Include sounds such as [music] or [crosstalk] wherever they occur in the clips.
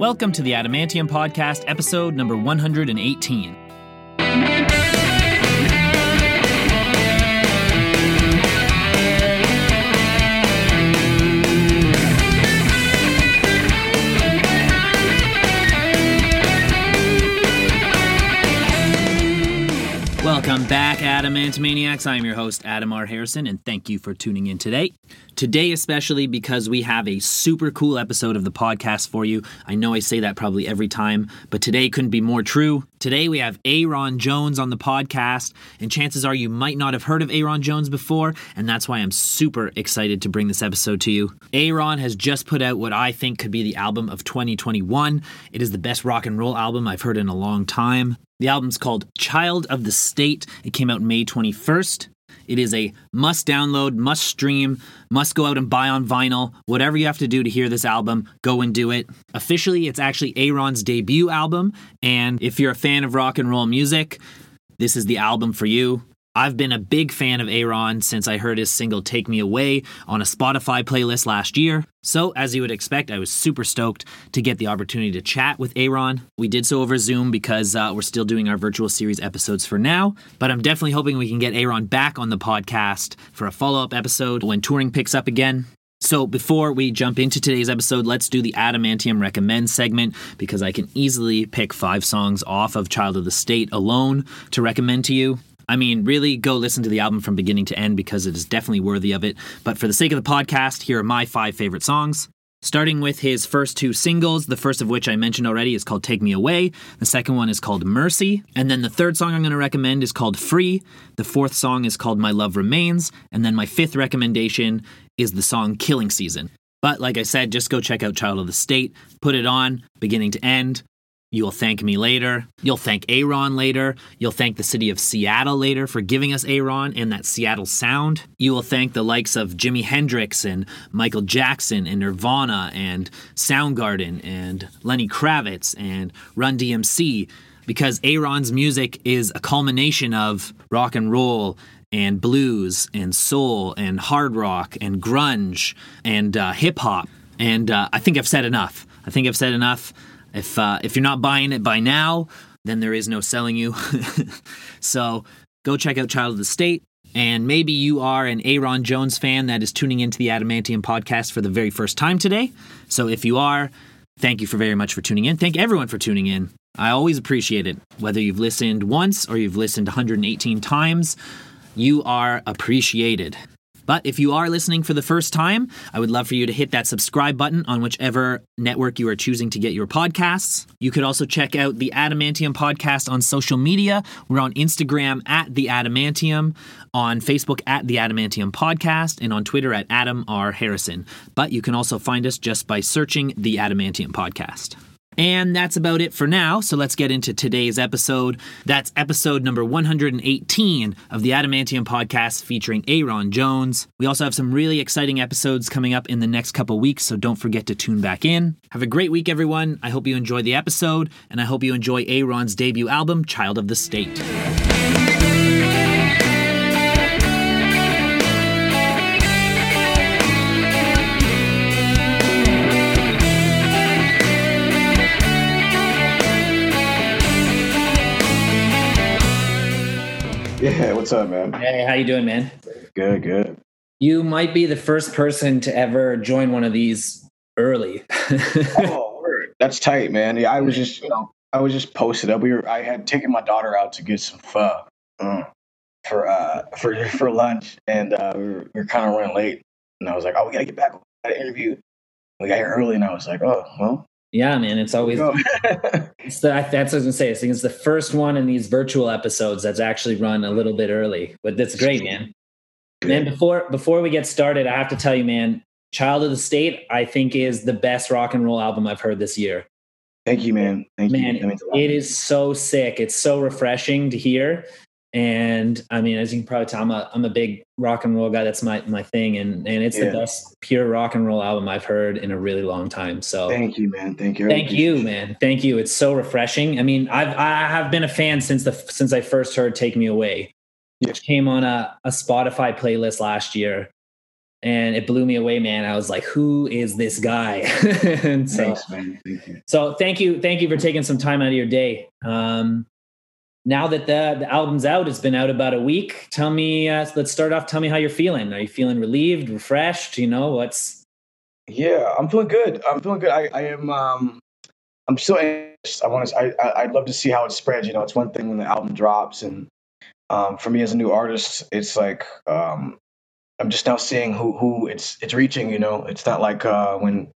Welcome to the Adamantium Podcast, episode number 118. Welcome back, Adamantomaniacs. I am your host, Adam R. Harrison, and thank you for tuning in today. Today, especially because we have a super cool episode of the podcast for you. I know I say that probably every time, but today couldn't be more true. Today, we have Ayron Jones on the podcast, and chances are you might not have heard of Ayron Jones before, and that's why I'm super excited to bring this episode to you. Ayron has just put out what I think could be the album of 2021. It is the best rock and roll album I've heard in a long time. The album's called Child of the State. It came out May 21st. It is a must download, must stream, must go out and buy on vinyl. Whatever you have to do to hear this album, go and do it. Officially, it's actually Ayron's debut album. And if you're a fan of rock and roll music, this is the album for you. I've been a big fan of Ayron since I heard his single Take Me Away on a Spotify playlist last year. So, as you would expect, I was super stoked to get the opportunity to chat with Ayron. We did so over Zoom because uh, we're still doing our virtual series episodes for now, but I'm definitely hoping we can get Ayron back on the podcast for a follow up episode when touring picks up again. So, before we jump into today's episode, let's do the Adamantium Recommend segment because I can easily pick five songs off of Child of the State alone to recommend to you. I mean, really go listen to the album from beginning to end because it is definitely worthy of it. But for the sake of the podcast, here are my five favorite songs. Starting with his first two singles, the first of which I mentioned already is called Take Me Away. The second one is called Mercy. And then the third song I'm going to recommend is called Free. The fourth song is called My Love Remains. And then my fifth recommendation is the song Killing Season. But like I said, just go check out Child of the State, put it on beginning to end. You will thank me later. You'll thank Ayron later. You'll thank the city of Seattle later for giving us Ayron and that Seattle sound. You will thank the likes of Jimi Hendrix and Michael Jackson and Nirvana and Soundgarden and Lenny Kravitz and Run DMC because Ayron's music is a culmination of rock and roll and blues and soul and hard rock and grunge and uh, hip hop. And uh, I think I've said enough. I think I've said enough. If uh, if you're not buying it by now, then there is no selling you. [laughs] so go check out Child of the State. And maybe you are an Ayron Jones fan that is tuning into the Adamantium podcast for the very first time today. So if you are, thank you for very much for tuning in. Thank everyone for tuning in. I always appreciate it. Whether you've listened once or you've listened 118 times, you are appreciated. But if you are listening for the first time, I would love for you to hit that subscribe button on whichever network you are choosing to get your podcasts. You could also check out the Adamantium podcast on social media. We're on Instagram at the Adamantium, on Facebook at the Adamantium podcast, and on Twitter at Adam R. Harrison. But you can also find us just by searching the Adamantium podcast. And that's about it for now. So let's get into today's episode. That's episode number 118 of the Adamantium podcast featuring Ayron Jones. We also have some really exciting episodes coming up in the next couple weeks, so don't forget to tune back in. Have a great week, everyone. I hope you enjoy the episode, and I hope you enjoy Ayron's debut album, Child of the State. Yeah, what's up, man? Hey, how you doing, man? Good, good. You might be the first person to ever join one of these early. [laughs] oh, word. That's tight, man. Yeah, I was just, you know, I was just posted up. We were, I had taken my daughter out to get some pho uh, for uh for [laughs] for lunch, and uh, we were, we were kind of running late. And I was like, oh, we gotta get back. We got an interview. We got here early, and I was like, oh, well, yeah, man, it's always [laughs] it's the, that's what I was gonna say. I think it's the first one in these virtual episodes that's actually run a little bit early, but that's great, man. Man, before before we get started, I have to tell you, man, "Child of the State" I think is the best rock and roll album I've heard this year. Thank you, man. Thank man, you. Man, it is so sick. It's so refreshing to hear. And I mean, as you can probably tell, I'm a I'm a big rock and roll guy. That's my my thing, and and it's yeah. the best pure rock and roll album I've heard in a really long time. So thank you, man. Thank you. Thank you, man. Thank you. It's so refreshing. I mean, I've I have been a fan since the since I first heard "Take Me Away," which came on a a Spotify playlist last year, and it blew me away, man. I was like, "Who is this guy?" [laughs] so, Thanks, man. Thank you. so thank you, thank you for taking some time out of your day. Um, now that the the album's out, it's been out about a week. Tell me, uh, let's start off. Tell me how you're feeling. Are you feeling relieved, refreshed? You know what's Yeah, I'm feeling good. I'm feeling good. I, I am. Um, I'm still anxious. I want to. I, I. I'd love to see how it spreads. You know, it's one thing when the album drops, and um, for me as a new artist, it's like um, I'm just now seeing who who it's it's reaching. You know, it's not like uh, when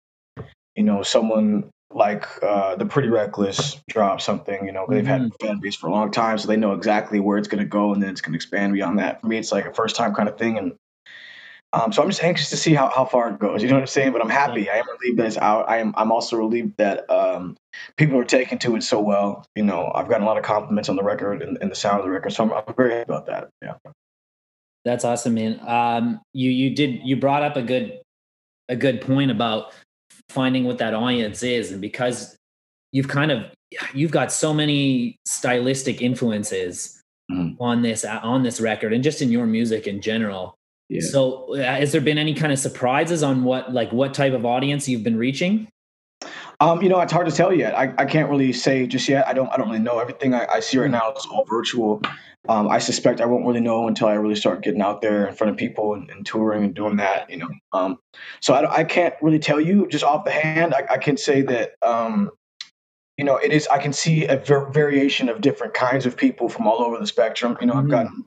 you know someone like uh, the Pretty Reckless drop something. You know, they've had a fan base for a long time, so they know exactly where it's going to go, and then it's going to expand beyond that. For me, it's like a first time kind of thing, and um, so I'm just anxious to see how, how far it goes. You know what I'm saying? But I'm happy. I am relieved that it's out. I am. I'm also relieved that um, people are taking to it so well. You know, I've gotten a lot of compliments on the record and, and the sound of the record, so I'm, I'm very happy about that. Yeah. That's awesome, man. Um, you you did you brought up a good a good point about finding what that audience is, and because you've kind of you've got so many stylistic influences Mhm. on this on this record, and just in your music in general. Yeah. So, uh, has there been any kind of surprises on what like what type of audience you've been reaching? Um, you know, it's hard to tell yet. I, I can't really say just yet. I don't I don't really know. Everything I, I see right now is all virtual. Um, I suspect I won't really know until I really start getting out there in front of people and, and touring and doing that. You know, um, so I, don't- I can't really tell you just off the hand. I, I can say that um, you know it is. I can see a ver- variation of different kinds of people from all over the spectrum. You know, I've Mhm. gotten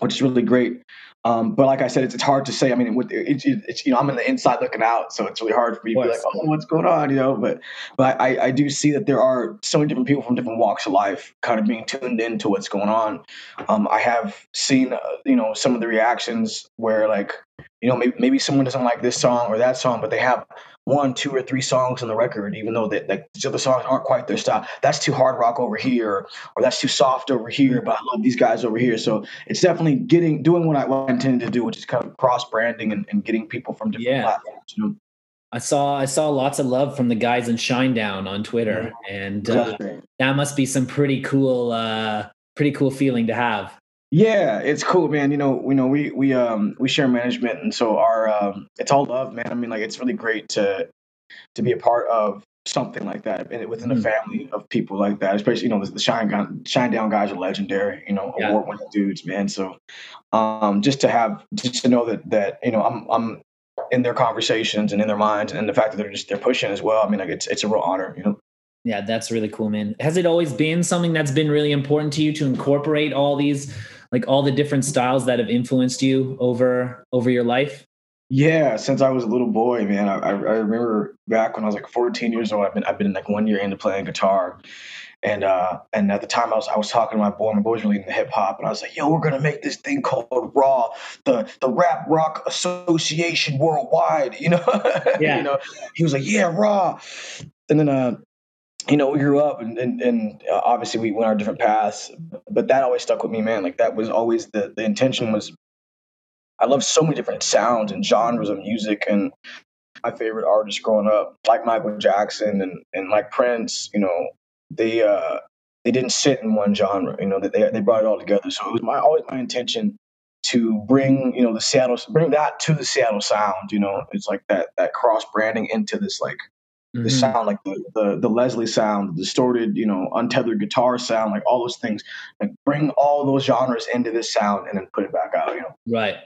which is really great. Um, but like I said, it's, it's hard to say. I mean, with, it's, it's you know I'm in the inside looking out, so it's really hard for me to be like, oh, what's going on, you know. But but I, I do see that there are so many different people from different walks of life kind of being tuned into what's going on. Um, I have seen uh, you know some of the reactions where like you know maybe maybe someone doesn't like this song or that song, but they have one, two, or three songs on the record, even though that like these other songs aren't quite their style. That's too hard rock over here, or that's too soft over here. But I love these guys over here. So it's definitely getting doing what I, what I intended to do, which is kind of cross branding and, and getting people from different Yeah. platforms. You know, I saw I saw lots of love from the guys in Shinedown on Twitter, and uh, that must be some pretty cool, uh, pretty cool feeling to have. Yeah, it's cool, man. You know, we know we we um we share management, and so our um it's all love, man. I mean, like it's really great to to be a part of something like that and within a Mhm. family of people like that. Especially, you know, the, the shine Gun- shine down guys are legendary. You know, Yeah. award winning dudes, man. So, um, just to have just to know that that you know I'm I'm in their conversations and in their minds, and the fact that they're just they're pushing as well. I mean, like it's it's a real honor. You know. Yeah, that's really cool, man. Has it always been something that's been really important to you to incorporate all these, like all the different styles that have influenced you over over your life? Yeah, since I was a little boy, man. I, I remember back when I was like 14 years old. I've been I've been like one year into playing guitar, and uh and at the time I was I was talking to my boy. My boy was really into hip hop, and I was like, "Yo, we're gonna make this thing called Raw, the the Rap Rock Association Worldwide." [laughs] You know, Yeah. you know. He was like, "Yeah, Raw," and then uh. You know, we grew up and, and, and uh, obviously we went our different paths, but that always stuck with me, man. Like that was always the, the intention was I love so many different sounds and genres of music and my favorite artists growing up, like Michael Jackson and, and like Prince, you know, they uh they didn't sit in one genre, you know, that they they brought it all together. So it was my always my intention to bring, you know, the Seattle bring that to the Seattle sound, you know. It's like that that cross branding into this like the Mhm. sound like the, the the Leslie sound, the distorted, you know, untethered guitar sound, like all those things. Like bring all those genres into this sound and then put it back out, you know. Right.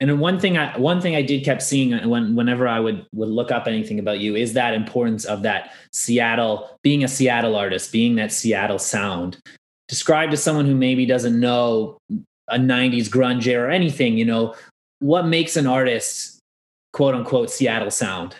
And then one thing I one thing I did kept seeing when whenever I would would look up anything about you is that importance of that Seattle being a Seattle artist, being that Seattle sound. Describe to someone who maybe doesn't know a 90s grunge or anything, you know, what makes an artist quote unquote Seattle sound?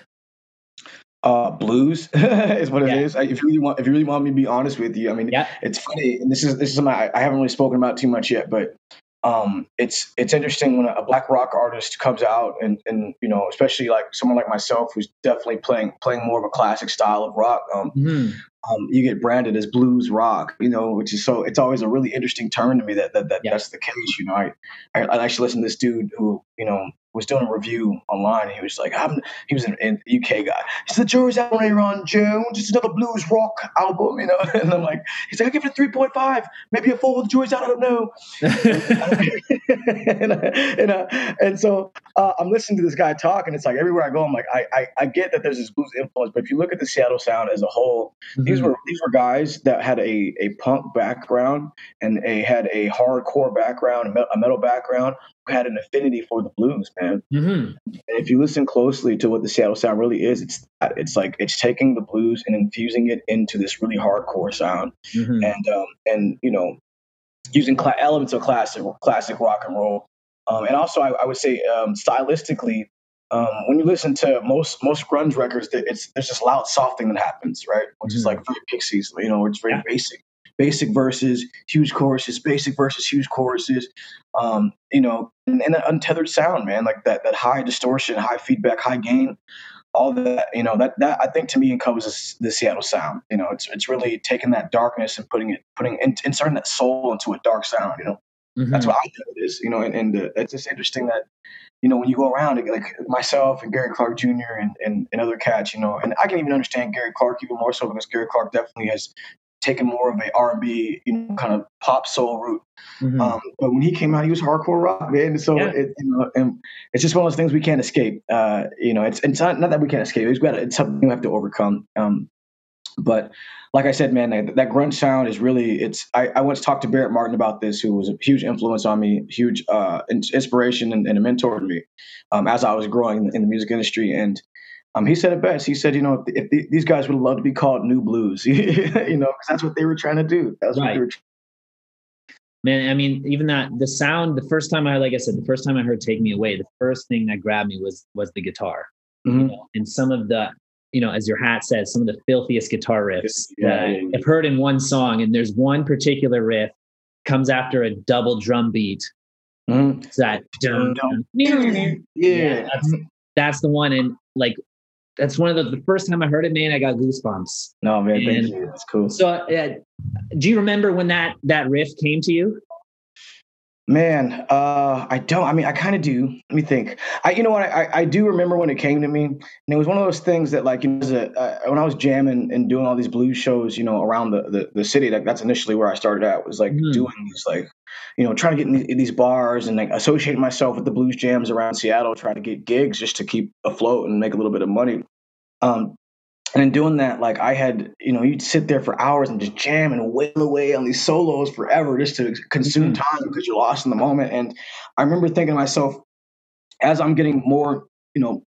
Uh, blues [laughs] is what it Yeah. is. I- If you really want, if you really want me to be honest with you, I mean, Yeah. it's funny, and this is this is something I, I haven't really spoken about too much yet, but um, it's it's interesting when a, black rock artist comes out, and and you know, especially like someone like myself who's definitely playing playing more of a classic style of rock. Um, Mhm. um, you get branded as blues rock, you know, which is so it's always a really interesting turn to me that that, that Yeah. that's the case. You know, I, I I actually listen to this dude who you know was doing a review online. he was like, I'm, he was an, an UK guy. He's the jury's out on Ayron Jones. It's another blues rock album, you know. [laughs] And I'm like, he's like, I give it a 3.5, maybe a four. The jury's out. I don't know. [laughs] [laughs] and, uh, and, uh, and so uh, I'm listening to this guy talk, and it's like everywhere I go, I'm like, I, I, I get that there's this blues influence, but if you look at the Seattle sound as a whole, mm-hmm. these were these were guys that had a, a punk background and a had a hardcore background, a metal background, had an affinity for the blues, man. Mm-hmm. And if you listen closely to what the Seattle sound really is, it's it's like it's taking the blues and infusing it into this really hardcore sound, mm-hmm. and um, and you know using cl- elements of classic classic rock and roll um, and also, I, I would say um, stylistically, um, when you listen to most most grunge records, it's there's this loud softening that happens, right? Which mm-hmm. is like very Pixies, you know, it's very yeah. basic, basic verses, huge choruses, basic verses, huge choruses, um, you know, and, and, an untethered sound, man, like that that high distortion, high feedback, high gain, all that, you know, that that I think to me encompasses the Seattle sound. You know, it's it's really taking that darkness and putting it putting inserting that soul into a dark sound. You know. Mm-hmm. That's what I think it is, you know, and, and uh, it's just interesting that, you know, when you go around, like myself and Gary Clark Jr. and, and, and other cats, you know, and I can even understand Gary Clark even more so because Gary Clark definitely has taken more of a R&B, you know, kind of pop soul route. Mm-hmm. Um, but when he came out, he was hardcore rock, man. So yeah. it, you know, and it's just one of those things we can't escape. Uh, you know, it's it's not, not that we can't escape. It's, it's something you have to overcome. Um, but like I said, man, that, that grunge sound is really it's. I, I, once talked to Barrett Martin about this, who was a huge influence on me, huge uh, inspiration and, and, a mentor to me um, as I was growing in the music industry. And um, he said it best. He said, you know, if, if the, these guys would love to be called new blues, [laughs] you know, because that's what they were trying to do. That's right. what they were. Man, I mean, even that the sound. The first time I, like I said, the first time I heard "Take Me Away," the first thing that grabbed me was was the guitar. Mm-hmm. You know, and some of the you know, as your hat says, some of the filthiest guitar riffs yeah, that yeah, yeah. I've heard in one song. And there's one particular riff comes after a double drum beat. Mm. It's that dun, dun, yeah, yeah that's, that's the one. And like that's one of the, the first time I heard it, man, I got goosebumps. No, man, and thank you. That's cool. So, uh, do you remember when that that riff came to you? Man, uh, I don't. I mean, I kind of do. Let me think. I, you know what? I, I do remember when it came to me, and it was one of those things that, like, you know, a, uh, when I was jamming and doing all these blues shows, you know, around the the, the city. Like, that's initially where I started out. Was like mm. doing these, like, you know, trying to get in these, in these bars and like associating myself with the blues jams around Seattle, trying to get gigs just to keep afloat and make a little bit of money. Um, and in doing that, like I had, you know, you'd sit there for hours and just jam and wail away on these solos forever just to consume mm-hmm. time because you're lost in the moment. And I remember thinking to myself, as I'm getting more, you know,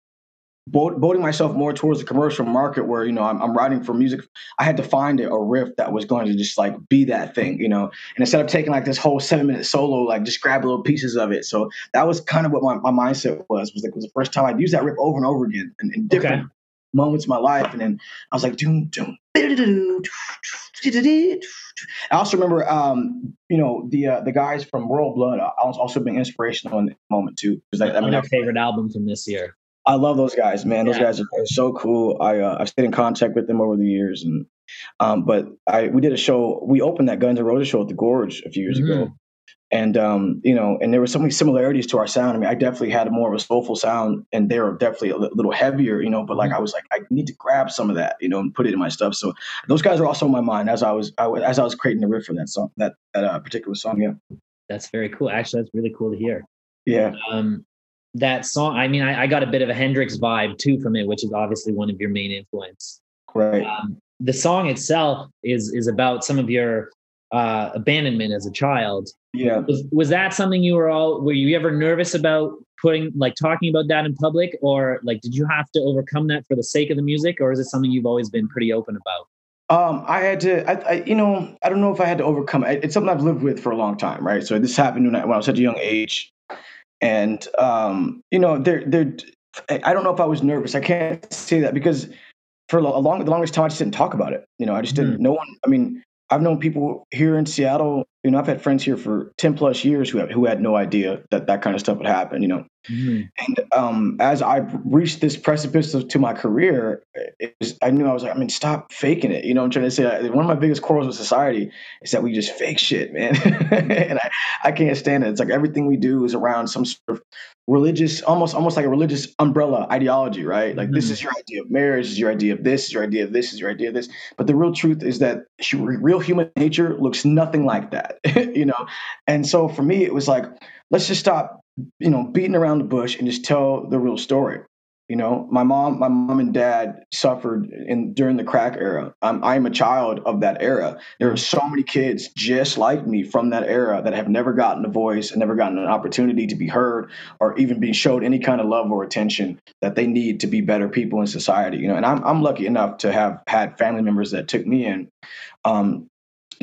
boating myself more towards the commercial market where, you know, I'm, I'm writing for music, I had to find a riff that was going to just like be that thing, you know, and instead of taking like this whole seven minute solo, like just grab little pieces of it. So that was kind of what my, my mindset was, was like, it was the first time I'd use that riff over and over again in, in different, okay moments in my life. And then I was like, doom, doom. I also remember, um, you know, the uh, the guys from Royal Blood. I was also being inspirational in the moment too. Because I, I mean, my favorite album from this year. I love those guys, man. Those yeah. guys are, so cool. I uh, I've stayed in contact with them over the years, and um, but I we did a show. We opened that Guns N' Roses show at the Gorge a few years mm-hmm. ago, and um, you know, and there were so many similarities to our sound. I mean, I definitely had a more of a soulful sound, and they were definitely a little heavier, you know. But like, I was like, I need to grab some of that, you know, and put it in my stuff. So those guys are also in my mind as I was, I was as I was creating the riff for that song, that that uh, particular song. Yeah, that's very cool. Actually, that's really cool to hear. Yeah. Um, that song. I mean, I, I got a bit of a Hendrix vibe too from it, which is obviously one of your main influence. Right. Um, the song itself is is about some of your uh, abandonment as a child. Yeah. Was, was that something you were all, were you ever nervous about putting, like talking about that in public? Or like, did you have to overcome that for the sake of the music? Or is it something you've always been pretty open about? Um, I had to, I, I, you know, I don't know if I had to overcome it. It's something I've lived with for a long time, right? So this happened when I, when I was such a young age. And, um, you know, there, there, I don't know if I was nervous. I can't say that because for a long, the longest time, I just didn't talk about it. You know, I just didn't, mm. no one, I mean, I've known people here in Seattle You know, I've had friends here for ten plus years who have, who had no idea that that kind of stuff would happen. You know, mm-hmm. and um, as I reached this precipice of, to my career, was, I knew I was like, I mean, stop faking it. You know, I'm trying to say one of my biggest quarrels with society is that we just fake shit, man, [laughs] and I I can't stand it. It's like everything we do is around some sort of religious almost almost like a religious umbrella ideology right like mm-hmm. this is your idea of marriage this is your idea of this is your idea of this is your idea of this but the real truth is that real human nature looks nothing like that [laughs] you know and so for me it was like let's just stop you know beating around the bush and just tell the real story you know, my mom, my mom and dad suffered in during the crack era. I'm, a child of that era. There are so many kids just like me from that era that have never gotten a voice and never gotten an opportunity to be heard or even be showed any kind of love or attention that they need to be better people in society. You know, and I'm I'm lucky enough to have had family members that took me in. Um,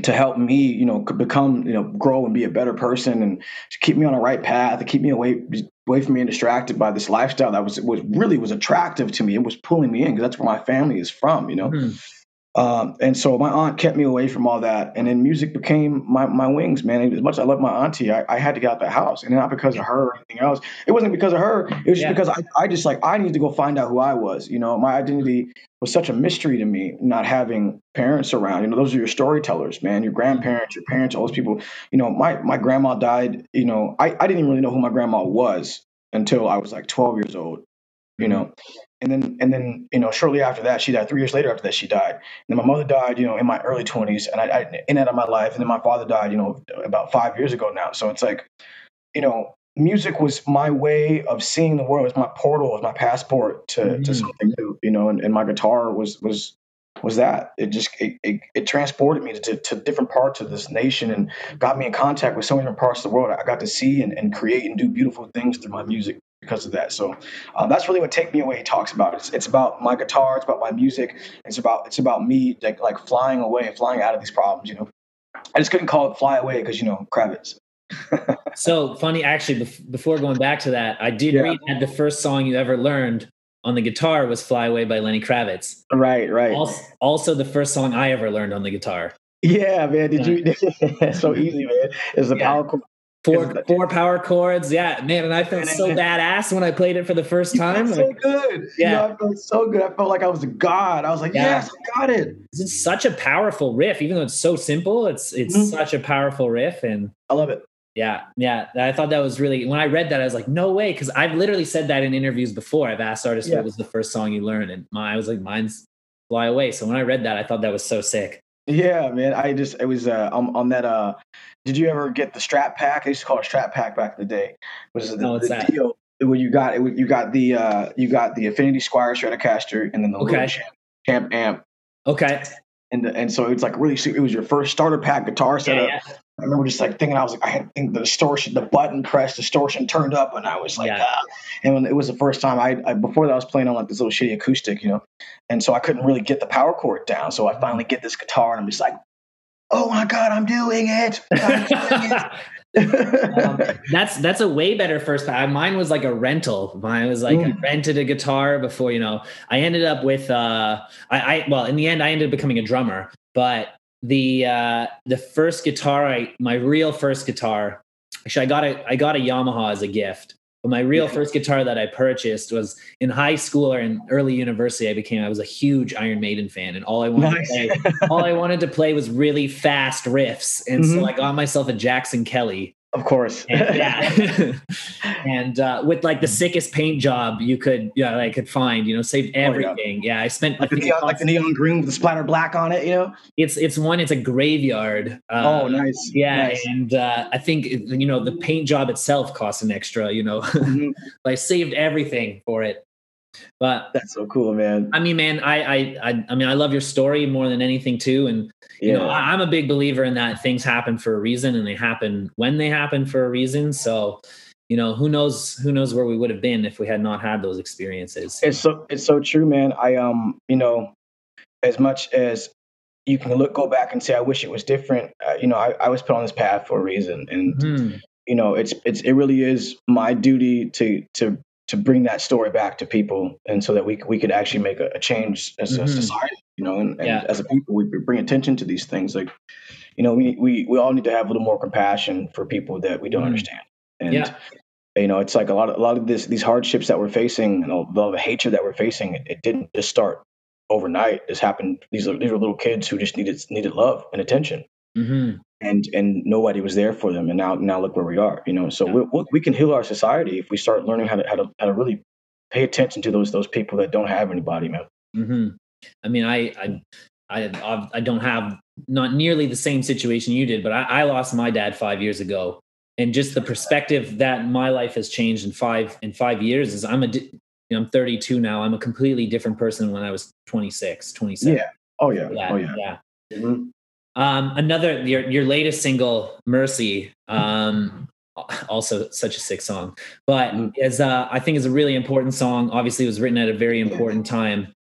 to help me, you know, become, you know, grow and be a better person and keep me on the right path, to keep me away away from being distracted by this lifestyle that was was really was attractive to me. It was pulling me in because that's where my family is from, you know. Mm-hmm. Um, and so my aunt kept me away from all that, and then music became my, my wings, man. As much as I love my auntie, I, I had to get out the house, and not because of her or anything else. It wasn't because of her. It was just yeah. because I, I just like I needed to go find out who I was. You know, my identity was such a mystery to me, not having parents around. You know, those are your storytellers, man. Your grandparents, your parents, all those people. You know, my my grandma died. You know, I I didn't even really know who my grandma was until I was like 12 years old. You know, mm-hmm. and then and then you know shortly after that she died three years later after that she died and then my mother died you know in my early 20s and I, I in and out of my life and then my father died you know about five years ago now so it's like you know music was my way of seeing the world it was my portal it was my passport to, mm-hmm. to something new you know and, and my guitar was was was that it just it, it, it transported me to, to different parts of this nation and got me in contact with so many different parts of the world i got to see and, and create and do beautiful things through my music because of that. So um, that's really what Take Me Away talks about. It's, it's about my guitar. It's about my music. It's about it's about me like like flying away, flying out of these problems. You know, I just couldn't call it "Fly Away" because you know Kravitz. So funny, actually. Bef- before going back to that, I did yeah. read that the first song you ever learned on the guitar was "Fly Away" by Lenny Kravitz. Right, right. Also, also the first song I ever learned on the guitar. Yeah, man. Did you? [laughs] so easy, man. It's the yeah. power chord Four four power chords, yeah, man, and I felt so [laughs] badass when I played it for the first time. so good, yeah, you know, I felt so good. I felt like I was a god. I was like, yeah. yes, I got it. It's such a powerful riff, even though it's so simple. It's it's mm-hmm. such a powerful riff, and I love it. Yeah, yeah. I thought that was really when I read that, I was like, no way, because I've literally said that in interviews before. I've asked artists yeah. what was the first song you learned, and my, I was like, mine's "Fly Away." So when I read that, I thought that was so sick. Yeah, man. I just it was uh, on, on that uh did you ever get the strap pack? I used to call it strap pack back in the day. Was the, no, the that? deal where you got it, you got the uh, you got the Affinity Squier Stratocaster and then the okay. Champ, Champ amp. Okay. And and so it's like really it was your first starter pack guitar setup. Yeah, yeah. I remember just like thinking I was like I had think the distortion, the button press distortion turned up, and I was like, yeah. ah. and when it was the first time I, I before that I was playing on like this little shitty acoustic, you know, and so I couldn't really get the power chord down. So I finally get this guitar, and I'm just like oh my god, I'm doing it. I'm doing it. [laughs] um, that's that's a way better first time. Mine was like a rental. Mine was like mm. I rented a guitar before you know. I ended up with uh, I, I well in the end I ended up becoming a drummer. But the uh, the first guitar I my real first guitar actually I got a I got a Yamaha as a gift. But my real yeah. first guitar that I purchased was in high school or in early university. I became I was a huge Iron Maiden fan, and all I wanted nice. to play, all I wanted to play was really fast riffs. And mm-hmm. so I got myself a Jackson Kelly, of course. And, [laughs] yeah. and uh, with like the sickest paint job you could, yeah, I could find, you know, saved everything. Oh, yeah. yeah. I spent like, I the neon, like the neon green with the splatter black on it, you know? It's, it's one, it's a graveyard. Uh, oh, nice. Yeah. Nice. And uh, I think, you know, the paint job itself costs an extra, you know, mm-hmm. [laughs] I saved everything for it. But that's so cool, man. I mean, man, I, I, I, I mean, I love your story more than anything too. And, you yeah. know, I, I'm a big believer in that things happen for a reason and they happen when they happen for a reason. So, you know, who knows, who knows where we would have been if we had not had those experiences. It's so, it's so true, man. I, um, you know, as much as you can look, go back and say, I wish it was different. Uh, you know, I, I was put on this path for a reason. And, mm. you know, it's, it's, it really is my duty to, to to bring that story back to people and so that we we could actually make a, a change as mm-hmm. a society you know and, and yeah. as a people we bring attention to these things like you know, we we we all need to have a little more compassion for people that we don't Mhm. understand. And Yeah. you know, it's like a lot of a lot of this these hardships that we're facing and a lot of the hatred that we're facing. It, it didn't just start overnight. This happened. These are these are little kids who just needed needed love and attention, hmm and and nobody was there for them. And now now look where we are. You know, so Yeah. we we can heal our society if we start learning how to how to how to really pay attention to those those people that don't have anybody, man. hmm I mean, I, I, I, I've- don't have not nearly the same situation you did, but I, I lost my dad five years ago, and just the perspective that my life has changed in five in five years is I'm a, di- you know, I'm 32 now. I'm a completely different person when I was 26, 27. Yeah. Oh yeah. Yeah, Oh yeah. yeah. Mhm. Um, another your your latest single, Mercy, um, also such a sick song, but Mhm. is uh, I think is a really important song. Obviously, it was written at a very important time.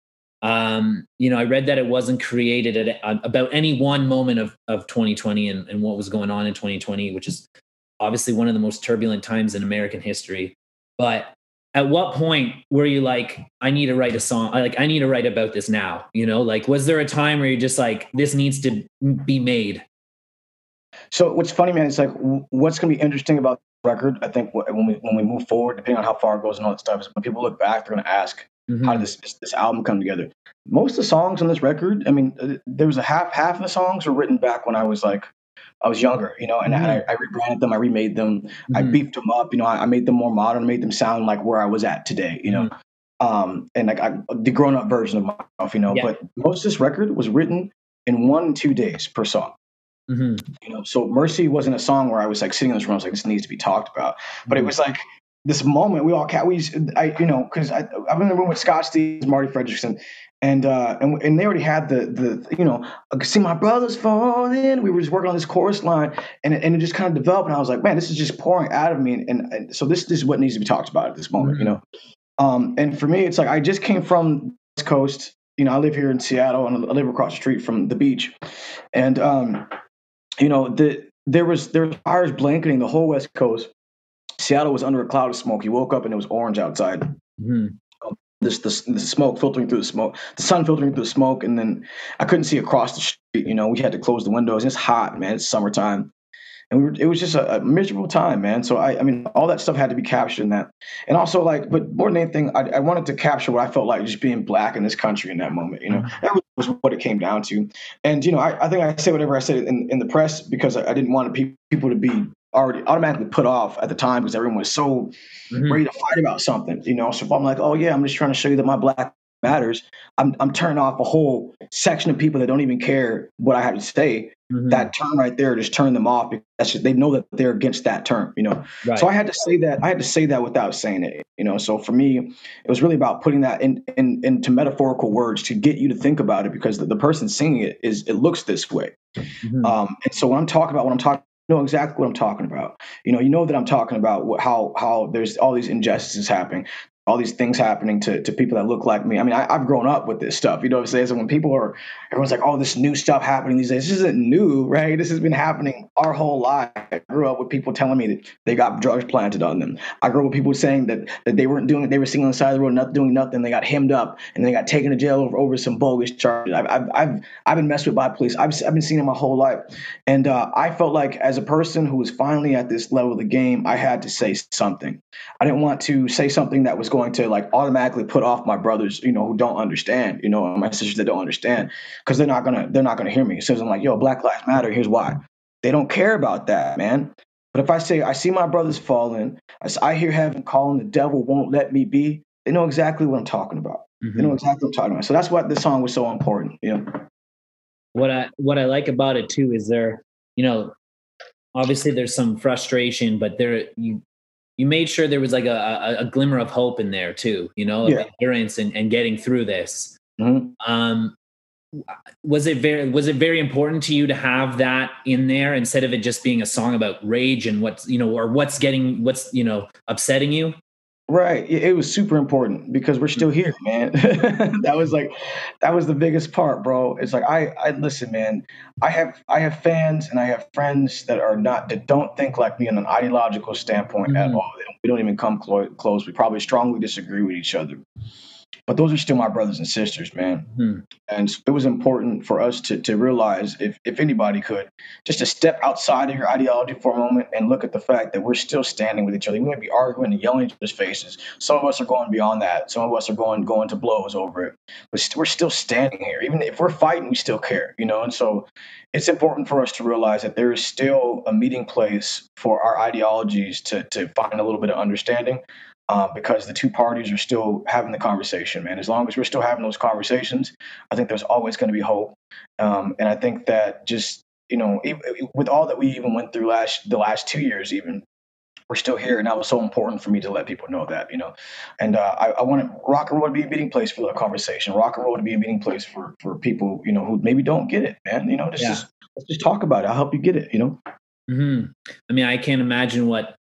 Um, you know, I read that it wasn't created at uh, about any one moment of of 2020 and, and what was going on in 2020, which is obviously one of the most turbulent times in American history. But at what point were you like, I need to write a song? I Like, I need to write about this now. You know, like, was there a time where you're just like, this needs to be made? So what's funny, man, is like what's going to be interesting about the record. I think when we when we move forward, depending on how far it goes and all that stuff, is when people look back, they're going to ask, Mhm. how did this, this this album come together? Most of the songs on this record, I mean, uh, there was a half half of the songs were written back when I was like I was younger, you know, and I, I rebranded them, I remade them, I Mhm. beefed them up, you know, I, I made them more modern, made them sound like where I was at today, you know. Um, and like I, the grown up version of myself, you know. Yeah. But most of this record was written in one two days per song Mhm. you know so mercy wasn't a song where i was like sitting in this room i was like this needs to be talked about but it was like this moment we all ca- we i you know because i i'm in the room with scott stevens marti frederiksen and uh and, and they already had the the you know see my brothers falling we were just working on this chorus line and it, and it just kind of developed and i was like man this is just pouring out of me and, and, and so this, this is what needs to be talked about at this moment you know um and for me it's like i just came from the west coast you know i live here in seattle and i live across the street from the beach and um you know, the there was there was fires blanketing the whole West Coast. Seattle was under a cloud of smoke. You woke up and it was orange outside. Mhm. This the, the smoke filtering through the smoke, the sun filtering through the smoke, and then I couldn't see across the street. You know, we had to close the windows. It's hot, man. It's summertime, and we were, it was just a, a miserable time, man. So I, I mean, all that stuff had to be captured in that, and also like, but more than anything, I, I wanted to capture what I felt like just being black in this country in that moment. You know, mm-hmm. that was what it came down to. And you know, I, I think I say whatever I said in, in the press because I, I didn't want pe- people to be already automatically put off at the time because everyone was so Mhm. ready to fight about something. You know, so if I'm like, oh yeah, I'm just trying to show you that my black matters, I'm I'm turning off a whole section of people that don't even care what I have to say. Mhm. That term right there just turned them off because that's just, they know that they're against that term. You know, right. so I had to say that. I had to say that without saying it. You know, so for me, it was really about putting that in, in into metaphorical words to get you to think about it because the, the person singing it is it looks this way. Mhm. Um, and so when I'm talking about what I'm talking, know exactly what I'm talking about. You know, you know that I'm talking about how how there's all these injustices happening. All these things happening to, to people that look like me. I mean, I, I've grown up with this stuff. You know what I'm saying? So when people are, everyone's like, "Oh, this new stuff happening these days." This isn't new, right? This has been happening our whole life. I grew up with people telling me that they got drugs planted on them. I grew up with people saying that, that they weren't doing it. They were sitting on the side of the road, not doing nothing. They got hemmed up and they got taken to jail over, over some bogus charges. I've, I've, I've, I've been messed with by police. I've, I've been seeing it my whole life. And uh, I felt like as a person who was finally at this level of the game, I had to say something. I didn't want to say something that was going to like automatically put off my brothers, you know, who don't understand, you know, and my sisters that don't understand, because they're not gonna they're not gonna hear me. So I'm like, yo, Black Lives Matter. Here's why. They don't care about that, man. But if I say I see my brothers falling, I hear heaven calling, the devil won't let me be. They know exactly what I'm talking about. They know Mhm. exactly what I'm talking about. So that's why this song was so important. You know. what I what I like about it too is there, you know, obviously there's some frustration, but there you you made sure there was like a, a, a glimmer of hope in there too, you know, Yeah. endurance and, and getting through this. Mhm. Um, was it very was it very important to you to have that in there instead of it just being a song about rage and what's you know or what's getting what's you know upsetting you? Right. It, it was super important because we're still here, man. [laughs] that was like that was the biggest part, bro. It's like I I listen, man. I have I have fans and I have friends that are not that don't think like me on an ideological standpoint at Mhm. all. We don't even come clo- close. We probably strongly disagree with each other. But those are still my brothers and sisters, man. Hmm. And it was important for us to to realize, if if anybody could, just to step outside of your ideology for a moment and look at the fact that we're still standing with each other. We might be arguing and yelling at each other's faces. Some of us are going beyond that. Some of us are going going to blows over it. But st- we're still standing here. Even if we're fighting, we still care, you know. And so it's important for us to realize that there is still a meeting place for our ideologies to to find a little bit of understanding uh, because the two parties are still having the conversation, man. As long as we're still having those conversations, I think there's always going to be hope. Um, and I think that just you know, with all that we even went through last the last two years, even we're still here, and that was so important for me to let people know that, you know. And uh, I, I wanted rock and roll to be a meeting place for the conversation, rock and roll to be a meeting place for for people, you know, who maybe don't get it, man. You know, just, Yeah. just let's just talk about it. I'll help you get it, you know. hmm I mean, I can't imagine what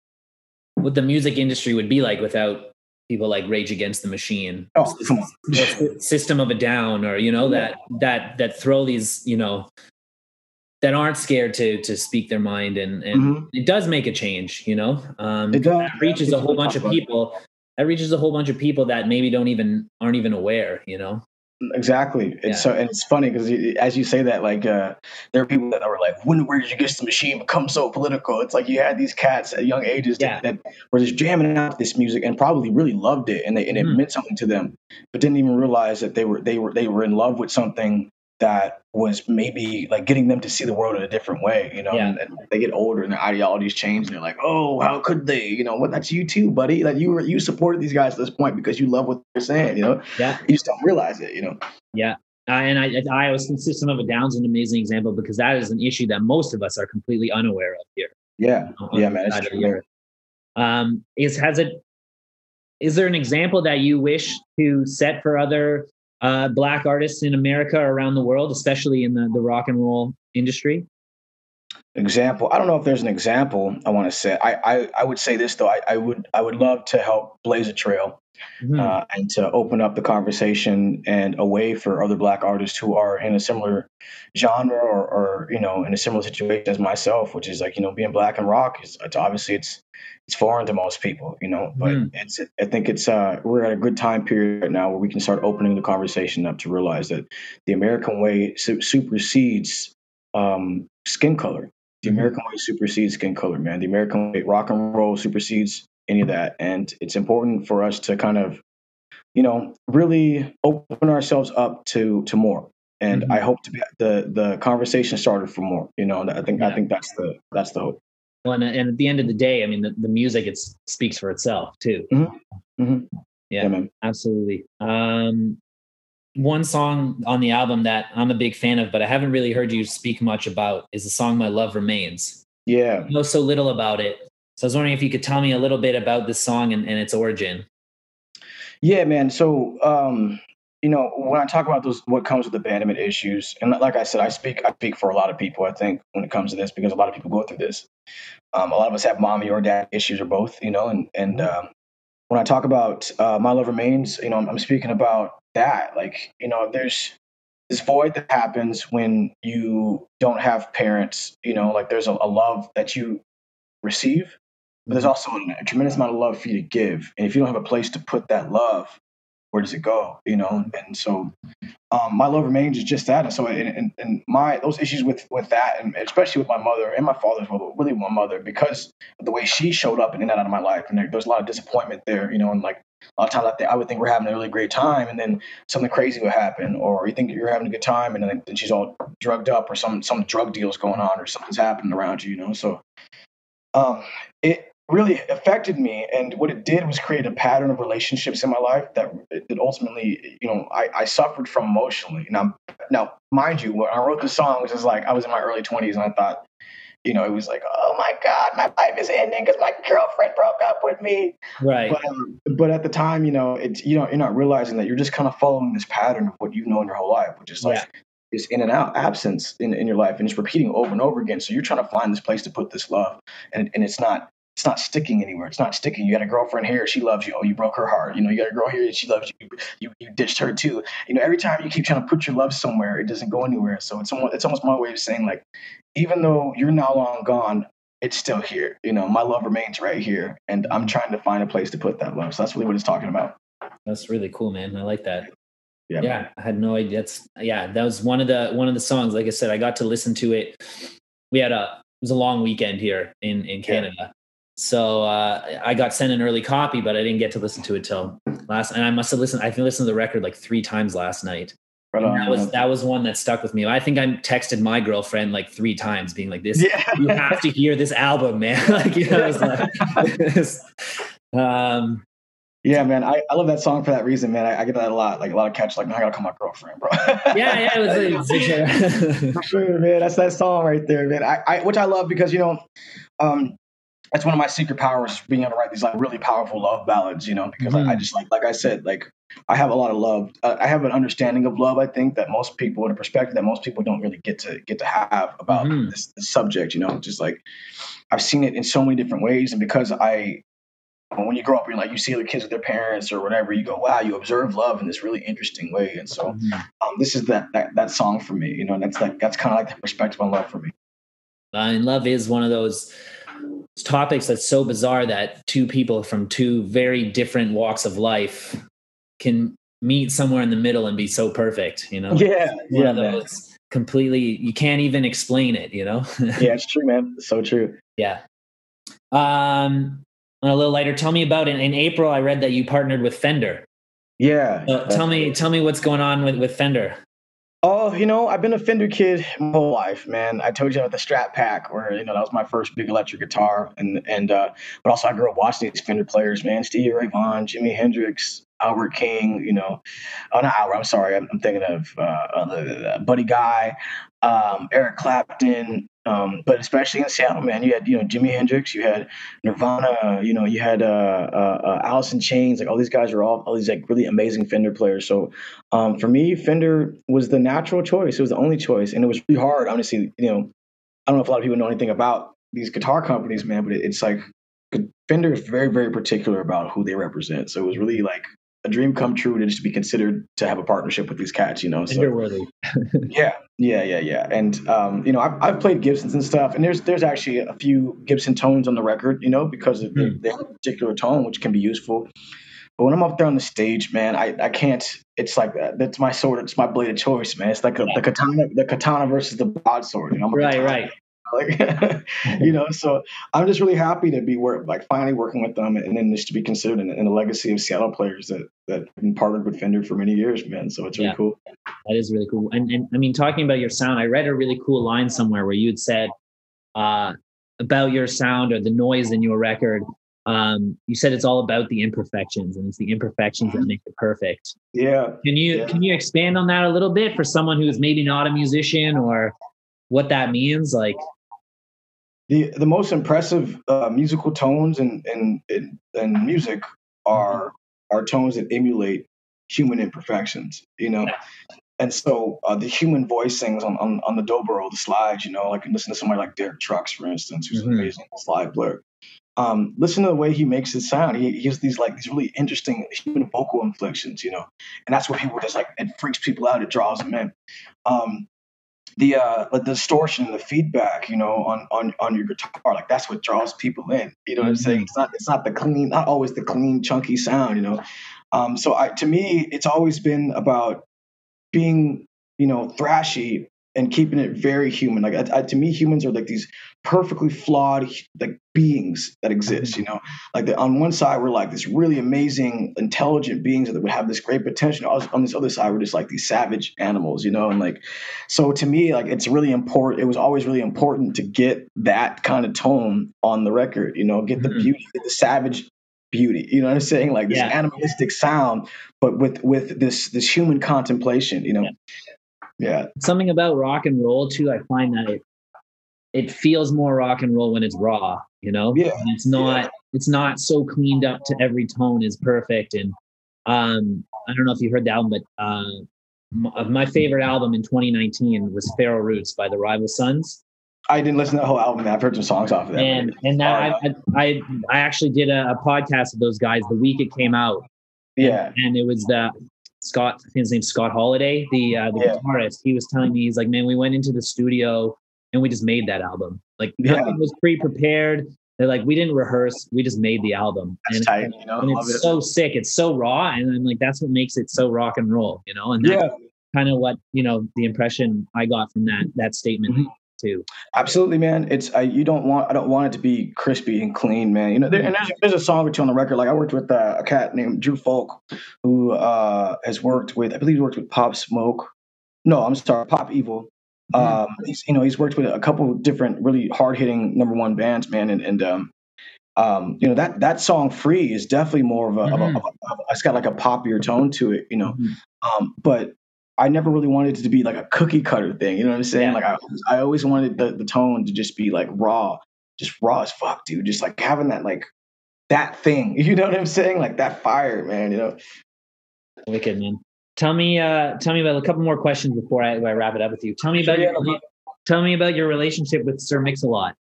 what the music industry would be like without people like Rage Against the Machine, Oh, come on. System of a Down, or you know that that that throw these you know that aren't scared to to speak their mind, and and Mhm. it does make a change. You know, um, It does. that reaches a whole bunch of people. That reaches a whole bunch of people that maybe don't even aren't even aware. You know. Exactly. It's Yeah. so and it's funny because as you say that, like uh, there are people that were like, "When where did you get the machine become so political?" It's like you had these cats at young ages Yeah. that, that were just jamming out this music and probably really loved it and they and it Mhm. meant something to them, but didn't even realize that they were they were they were in love with something that was maybe like getting them to see the world in a different way, you know. Yeah. And, and they get older and their ideologies change, and they're like, "Oh, how could they?" You know, well, that's you too, buddy. Like you were you supported these guys to this point because you love what they're saying, you know. Yeah. You just don't realize it, you know. Uh, and I, I was System of a Down's an amazing example because that is an issue that most of us are completely unaware of here. Yeah. on Yeah, man, it's true, the man. earth. Um, is has it? Is there an example that you wish to set for other uh, black artists in America around the world, especially in the, the rock and roll industry? example i don't know if there's an example i want to say I, I i would say this though i, I would i would love to help blaze a trail Mhm. uh, and to open up the conversation and a way for other black artists who are in a similar genre or, or you know in a similar situation as myself which is like you know being black and rock is it's obviously it's it's foreign to most people you know but Mhm. it's i think it's uh we're at a good time period right now where we can start opening the conversation up to realize that the american way su- supersedes um skin color the Mhm. American way supersedes skin color, man. The American way, rock and roll supersedes any of that. And it's important for us to kind of, you know, really open ourselves up to to more. And Mhm. I hope to be the the conversation started for more. You know, and I think Yeah. I think that's the that's the hope. Well, and, and at the end of the day, I mean, the, the music it speaks for itself too. Mhm. Yeah. man. Absolutely. Um, one song on the album that I'm a big fan of, but I haven't really heard you speak much about is the song "My Love Remains." Yeah. I know so little about it, so I was wondering if you could tell me a little bit about this song and, and its origin. Yeah, man. So, um, you know, when I talk about those, what comes with abandonment issues, and like I said, I speak, I speak for a lot of people. I think when it comes to this, because a lot of people go through this. Um, a lot of us have mommy or dad issues or both, you know. And and um, when I talk about uh, my love remains, you know, I'm, I'm speaking about that. Like, you know, there's this void that happens when you don't have parents. You know, like there's a, a love that you receive, but there's also a tremendous amount of love for you to give. And if you don't have a place to put that love, where does it go? You know, and so um, my love remains is just that. And so, and, and, and my those issues with with that, and especially with my mother and my father as well, really my mother because of the way she showed up in and out of my life, and there, there's a lot of disappointment there. You know, and like a lot of times I, think, I would think we're having a really great time, and then something crazy would happen, or you think you're having a good time, and then, then she's all drugged up, or some some drug deal's going on, or something's happening around you. You know, so um, it really affected me. And what it did was create a pattern of relationships in my life that, that ultimately, you know, I, I suffered from emotionally. Now, now, mind you, when I wrote the song, it was like I was in my early 20s and I thought, you know, it was like, oh my God, my life is ending because my girlfriend broke up with me. Right. But, um, but at the time, you know, it's you know, you're not realizing that you're just kind of following this pattern of what you've known your whole life, which is like Yeah. this in and out absence in, in your life, and it's repeating over and over again. So you're trying to find this place to put this love, and and it's not it's not sticking anywhere. It's not sticking. You got a girlfriend here, she loves you. Oh, you broke her heart. You know, you got a girl here, she loves you. You you ditched her too. You know, every time you keep trying to put your love somewhere, it doesn't go anywhere. So it's almost it's almost my way of saying like, even though you're now long gone, it's still here. You know, my love remains right here, and I'm trying to find a place to put that love. So that's really what it's talking about. That's really cool, man. I like that. Yeah, Yeah, I had no idea. That's yeah, that was one of the one of the songs. Like I said, I got to listen to it. We had a it was a long weekend here in in Canada, so uh, I got sent an early copy, but I didn't get to listen to it till last. And I must have listened. I think listened to the record like three times last night. Right on, that was man. that was one that stuck with me. I think I texted my girlfriend like three times, being like, "This yeah. you have to hear this album, man." [laughs] like you know, it's like, um, Yeah, man, I, I love that song for that reason, man. I, I get that a lot, like a lot of catch, like, I gotta call my girlfriend, bro. [laughs] yeah, yeah, it was. Like, [laughs] For sure, man. That's that song right there, man. I, I which I love because you know, um, that's one of my secret powers, being able to write these like really powerful love ballads. You know, because I, I Mhm. just like, like I said, like I have a lot of love. Uh, I have an understanding of love. I think that most people, and a perspective that most people don't really get to get to have about Mhm. this, this subject. You know, just like I've seen it in so many different ways, and because I. When you grow up, you're like you see other kids with their parents or whatever. You go, wow, you observe love in this really interesting way, and so um, this is that, that that song for me. You know, and that's like that's kind of like the perspective on love for me. Uh, and love is one of those topics that's so bizarre that two people from two very different walks of life can meet somewhere in the middle and be so perfect. You know, Yeah, one yeah, those completely you can't even explain it. You know, [laughs] Yeah, it's true, man. It's so true. yeah. Um, on a little lighter, tell me about in, in April. I read that you partnered with Fender. Yeah. Uh, tell me, tell me what's going on with with Fender. Oh, you know, I've been a Fender kid my whole life, man. I told you about the Strat Pack, where you know that was my first big electric guitar, and and uh, but also I grew up watching these Fender players, man. Stevie Ray Vaughan, Jimi Hendrix, Albert King, you know, oh not Albert, I'm sorry, I'm, I'm thinking of uh, uh, Buddy Guy, um, Eric Clapton, um, but especially in Seattle, man, you had you know Jimi Hendrix, you had Nirvana, you know, you had uh, uh, uh, Alice in Chains, like all these guys are all all these like really amazing Fender players. So um, for me, Fender was the natural choice. It was the only choice, and it was really hard. Honestly, you know, I don't know if a lot of people know anything about these guitar companies, man, but it, it's like Fender is very, very particular about who they represent. So it was really like a dream come true to just be considered to have a partnership with these cats, you know. So Fender worthy. [laughs] yeah, yeah, yeah, yeah. And um, you know, I've, I've played Gibsons and stuff, and there's there's actually a few Gibson tones on the record, you know, because they, Hmm. they have particular tone which can be useful. But when I'm up there on the stage, man, I, I can't. It's like that. That's my sword. It's my blade of choice, man. It's like a, the katana, the katana versus the broadsword. You know, Right, katana right. Like [laughs] you know so i'm just really happy to be work like finally working with them and then just to be considered in, in a legacy of seattle players that that have been partnered with fender for many years man so it's really Yeah. cool That is really cool. And, and I mean, talking about your sound, I read a really cool line somewhere where you had said uh, about your sound or the noise in your record. Um, you said it's all about the imperfections, and it's the imperfections that make it perfect. yeah Can you Yeah. can you expand on that a little bit for someone who's maybe not a musician or what that means? Like, the the most impressive uh, musical tones and and and, music are are tones that emulate human imperfections you know and so uh, the human voicings on, on on the dobro the slides you know like listen to somebody like derek trucks for instance who's an Mhm. amazing slide player um, listen to the way he makes it sound. He, he has these like these really interesting human vocal inflections, you know, and that's what people just like. It freaks people out. It draws them in. Um, the uh, the distortion and the feedback, you know, on on on your guitar, like that's what draws people in. You know what I'm saying? Mhm. It's not it's not the clean, not always the clean, chunky sound, you know. Um, so I to me, it's always been about being, you know, thrashy and keeping it very human. Like I, I, to me, humans are like these perfectly flawed like beings that exist. You know, like the, on one side we're like this really amazing, intelligent beings that would have this great potential. On this other side, we're just like these savage animals. You know, and like so to me, like it's really important. It was always really important to get that kind of tone on the record. You know, get the Mhm. beauty, get the savage beauty. You know what I'm saying? Like this Yeah. animalistic sound, but with with this this human contemplation. You know. Yeah. Yeah. something about rock and roll too. I find that it it feels more rock and roll when it's raw. You know, Yeah, And it's not it's not so cleaned up to every tone is perfect. And um, I don't know if you heard the album, but uh, my favorite album in 2019 was Feral Roots by the Rival Sons. I didn't listen to the whole album. I've heard some songs off of that. and and that I, I I I actually did a, a podcast with those guys the week it came out, yeah. and it was the Scott. I think his name's Scott Holiday, the uh, the Yeah. guitarist. He was telling me he's like, man, we went into the studio and we just made that album. Like Yeah. nothing was pre-prepared. They're like, we didn't rehearse, we just made the album. That's and, tight, you know. and it's it. so sick. It's so raw. And I'm like, that's what makes it so rock and roll, you know? And that's yeah, kind of what, you know, the impression I got from that that statement Mhm. Too. absolutely, man. It's I, you don't want I don't want it to be crispy and clean, man. You know, there, and there's, there's a song or two on the record. Like I worked with uh, a cat named Drew Fulk, who uh, has worked with I believe he worked with Pop Smoke. No, I'm sorry, Pop Evil. Mhm. Um, he's you know he's worked with a couple of different really hard hitting number one bands, man, and and um, um, you know that that song "Free" is definitely more of a, of a, Mhm. of a, of a it's got like a poppier tone to it, you know. Mhm. Um, but I never really wanted it to be like a cookie cutter thing, you know what I'm saying? Yeah. Like I I always wanted the the tone to just be like raw, just raw as fuck, dude. Just like having that like that thing, [laughs] you know what I'm saying? Like that fire, man. You know. Wicked, man. Tell me, uh, tell me about a couple more questions before I, I wrap it up with you. Tell me about Sure, your, yeah. tell me about your relationship with Sir Mix-a-Lot.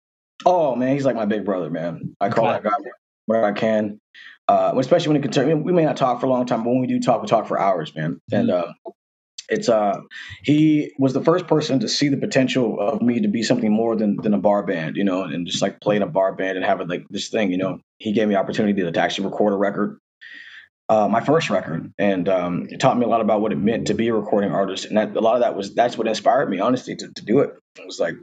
Oh man, he's like my big brother, man. I call that guy whenever I can. Uh, especially when it concerns we may not talk for a long time, but when we do talk, we talk for hours, man. And uh, it's uh, he was the first person to see the potential of me to be something more than than a bar band, you know, and just like playing a bar band and having like this thing, you know. He gave me opportunity to, actually record a record, uh, my first record, and um, it taught me a lot about what it meant to be a recording artist. And that a lot of that was that's what inspired me, honestly, to, to do it. It was like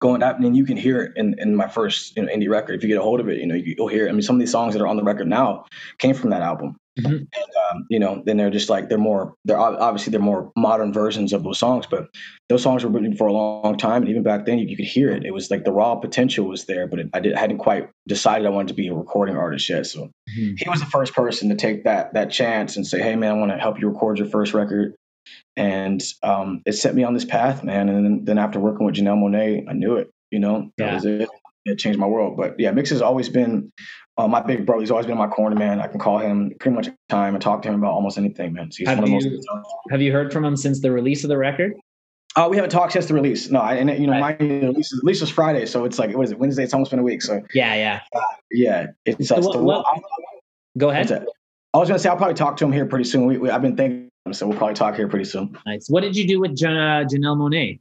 going out and you can hear it in, in my first you know indie record if you get a hold of it you know you, will hear it i mean some of these songs that are on the record now came from that album Mhm. and um, you know then they're just like they're more they're obviously they're more modern versions of those songs but those songs were written for a long time and even back then you, you could hear it it was like the raw potential was there but it, i did, hadn't quite decided i wanted to be a recording artist yet so Mhm. he was the first person to take that that chance and say hey man i want to help you record your first record and um, it set me on this path man and then, then after working with janelle monáe i knew it you know that Yeah. was it it changed my world but yeah mix has always been uh, my big brother he's always been in my corner man i can call him pretty much time and talk to him about almost anything man so he's Have one of the most you- Have you heard from him since the release of the record? Oh, we haven't talked since the release. No, I, and you know, Right. my release, is- release was Friday, so it's like what is it? Wednesday. It's almost been a week. So Yeah, yeah. yeah, it's uh, So what- what- I'll- Go ahead. I was gonna say I'll probably talk to him here pretty soon. We, we, I've been thinking, so we'll probably talk here pretty soon. Nice. What did you do with Jan- uh, Janelle Monáe?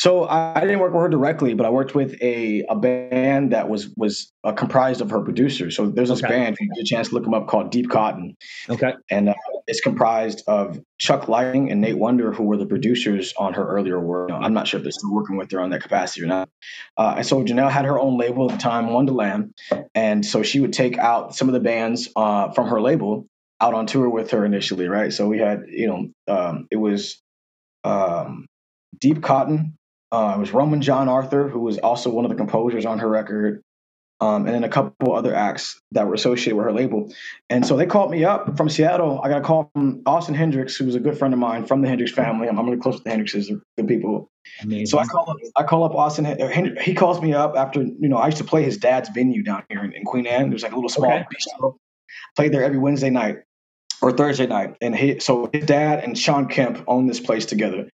So I, didn't work with her directly, but I worked with a, a band that was was uh, comprised of her producers. So there's this Okay. band, if you get a chance to look them up, called Deep Cotton, Okay. and uh, it's comprised of Chuck Lightning and Nate Wonder, who were the producers on her earlier work. I'm not sure if they're still working with her on that capacity or not. Uh, and so Janelle had her own label at the time, Wondaland, and so she would take out some of the bands uh, from her label out on tour with her initially, right? So we had, you know, um, it was um, Deep Cotton. Uh, it was Roman GianArthur, who was also one of the composers on her record, um, and then a couple other acts that were associated with her label. And so they called me up from Seattle. I got a call from Austin Hendrix, who was a good friend of mine from the Hendrix family. I'm, I'm really close with the Hendrixes, they're good people. Amazing. So I call up, I call up Austin. He calls me up after you know I used to play his dad's venue down here in, in Queen Anne. There's like a little small Okay. bistro. Played there every Wednesday night or Thursday night, and he so his dad and Shawn Kemp own this place together.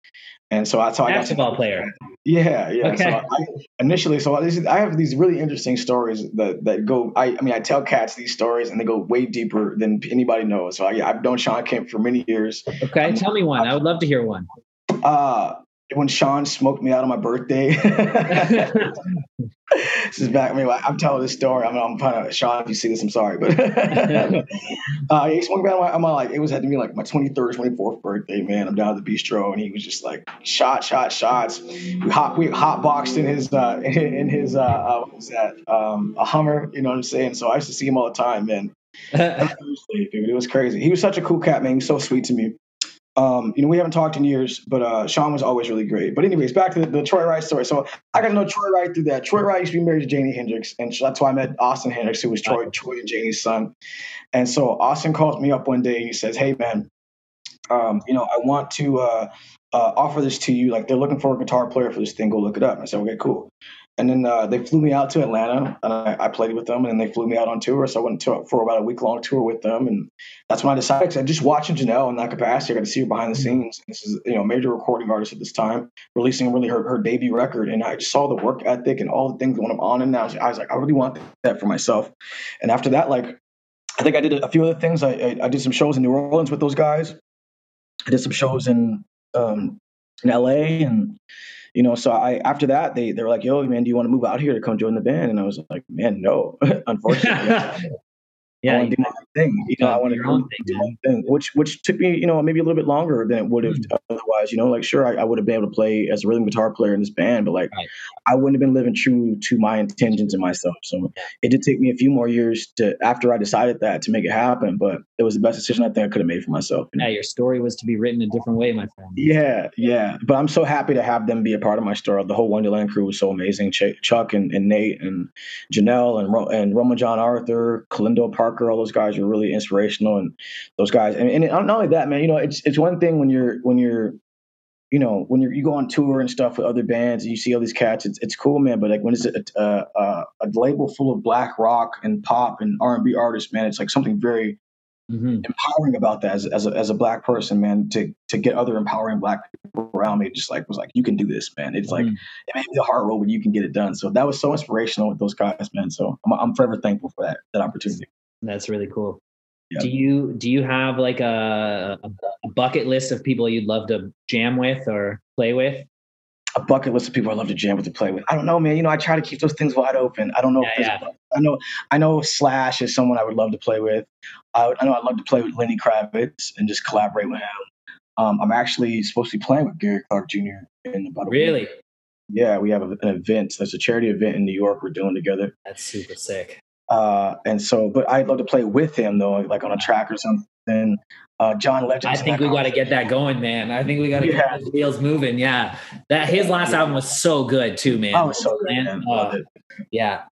And so that's how I got to Basketball player. yeah, yeah. So Okay. I, initially, so I have these really interesting stories that that go. I, I mean, I tell cats these stories, and they go way deeper than anybody knows. So I, I've known Shawn Kemp for many years. Okay. Tell me one. I would love to hear one. Uh, when Shawn smoked me out on my birthday. [laughs] this is back. I mean, I'm telling this story. I'm, I'm kind of Shawn. If you see this, I'm sorry, but [laughs] [laughs] uh, he smoked me out on my, my like. It was had to be like my 23rd, 24th birthday. Man, I'm down at the bistro, and he was just like shot, shot, shots. We hot, we hot boxed in his uh, in, his uh, uh, what was that? Um, a Hummer. You know what I'm saying? So I used to see him all the time, man. Dude. It was crazy. He was such a cool cat, man. He was so sweet to me. Um, you know, we haven't talked in years, but uh, Shawn was always really great. But anyways, back to the, the Troy Wright story. So I got to know Troy Wright through that. Troy Wright used to be married to Janie Hendrix, and that's why I met Austin Hendrix, who was Troy, Troy and Janie's son. And so Austin calls me up one day. And he says, "Hey, man, um, you know, I want to uh, uh, offer this to you. Like, they're looking for a guitar player for this thing. Go look it up." And I said, "Okay, cool." And then uh, they flew me out to Atlanta, and I, I played with them. And then they flew me out on tour, so I went to, for about a week long tour with them. And that's when I decided. I just watching Janelle in that capacity, I got to see her behind the scenes. This is you know a major recording artist at this time, releasing really her, her debut record, and I just saw the work ethic and all the things going on. And now I was like, I really want that for myself. And after that, like I think I did a few other things. I, I, I did some shows in New Orleans with those guys. I did some shows in um, in LA and you know, so I after that they they were like, "Yo, man, do you want to move out here to come join the band?" And I was like, "Man, no, [laughs] unfortunately." [laughs] Yeah, I want to do my thing. You know, I want to do my own thing, which which took me, you know, maybe a little bit longer than it would have Mm. otherwise. You know, like sure, I, I would have been able to play as a rhythm guitar player in this band, but like Right. I wouldn't have been living true to my intentions and myself. So it did take me a few more years to after I decided that to make it happen. But it was the best decision I think I could have made for myself. Yeah, your story was to be written a different way, my friend. Yeah, yeah. But I'm so happy to have them be a part of my story. The whole Wondaland crew was so amazing. Ch- Chuck and, and Nate and Janelle and Ro- and Roman John Arthur, Kellindo Parker, all those guys were really inspirational. And those guys, and, and not only that, man. You know, it's it's one thing when you're when you're you know, when you're, you go on tour and stuff with other bands and you see all these cats, it's, it's cool, man. But like when it's a, a, a, a label full of black rock and pop and R and B artists, man, it's like something very hmm empowering about that as, as, a, as a black person, man, to, to get other empowering black people around me. Just like, was like, you can do this, man. It's like, Mhm. it may be the hard road, but you can get it done. So that was so inspirational with those guys, man. So I'm, I'm forever thankful for that, that opportunity. That's really cool. Yeah. Do you do you have like a, a a bucket list of people you'd love to jam with or play with? A bucket list of people I love to jam with to play with. I don't know, man. You know, I try to keep those things wide open. I don't know. if Yeah, there's I know, I know Slash is someone I would love to play with. I, I know I'd love to play with Lenny Kravitz and just collaborate with him. Um, I'm actually supposed to be playing with Gary Clark Jr. in about a week. Really? Yeah, we have a, an event. There's a charity event in New York we're doing together. That's super sick. Uh, and so, but I'd love to play with him though, like on a track or something. Uh, John Legend. I think we got to get that going, man. I think we got to Yeah. get those wheels moving. Yeah, that his last album was so good too, man. Oh, so good, Man, it. Yeah,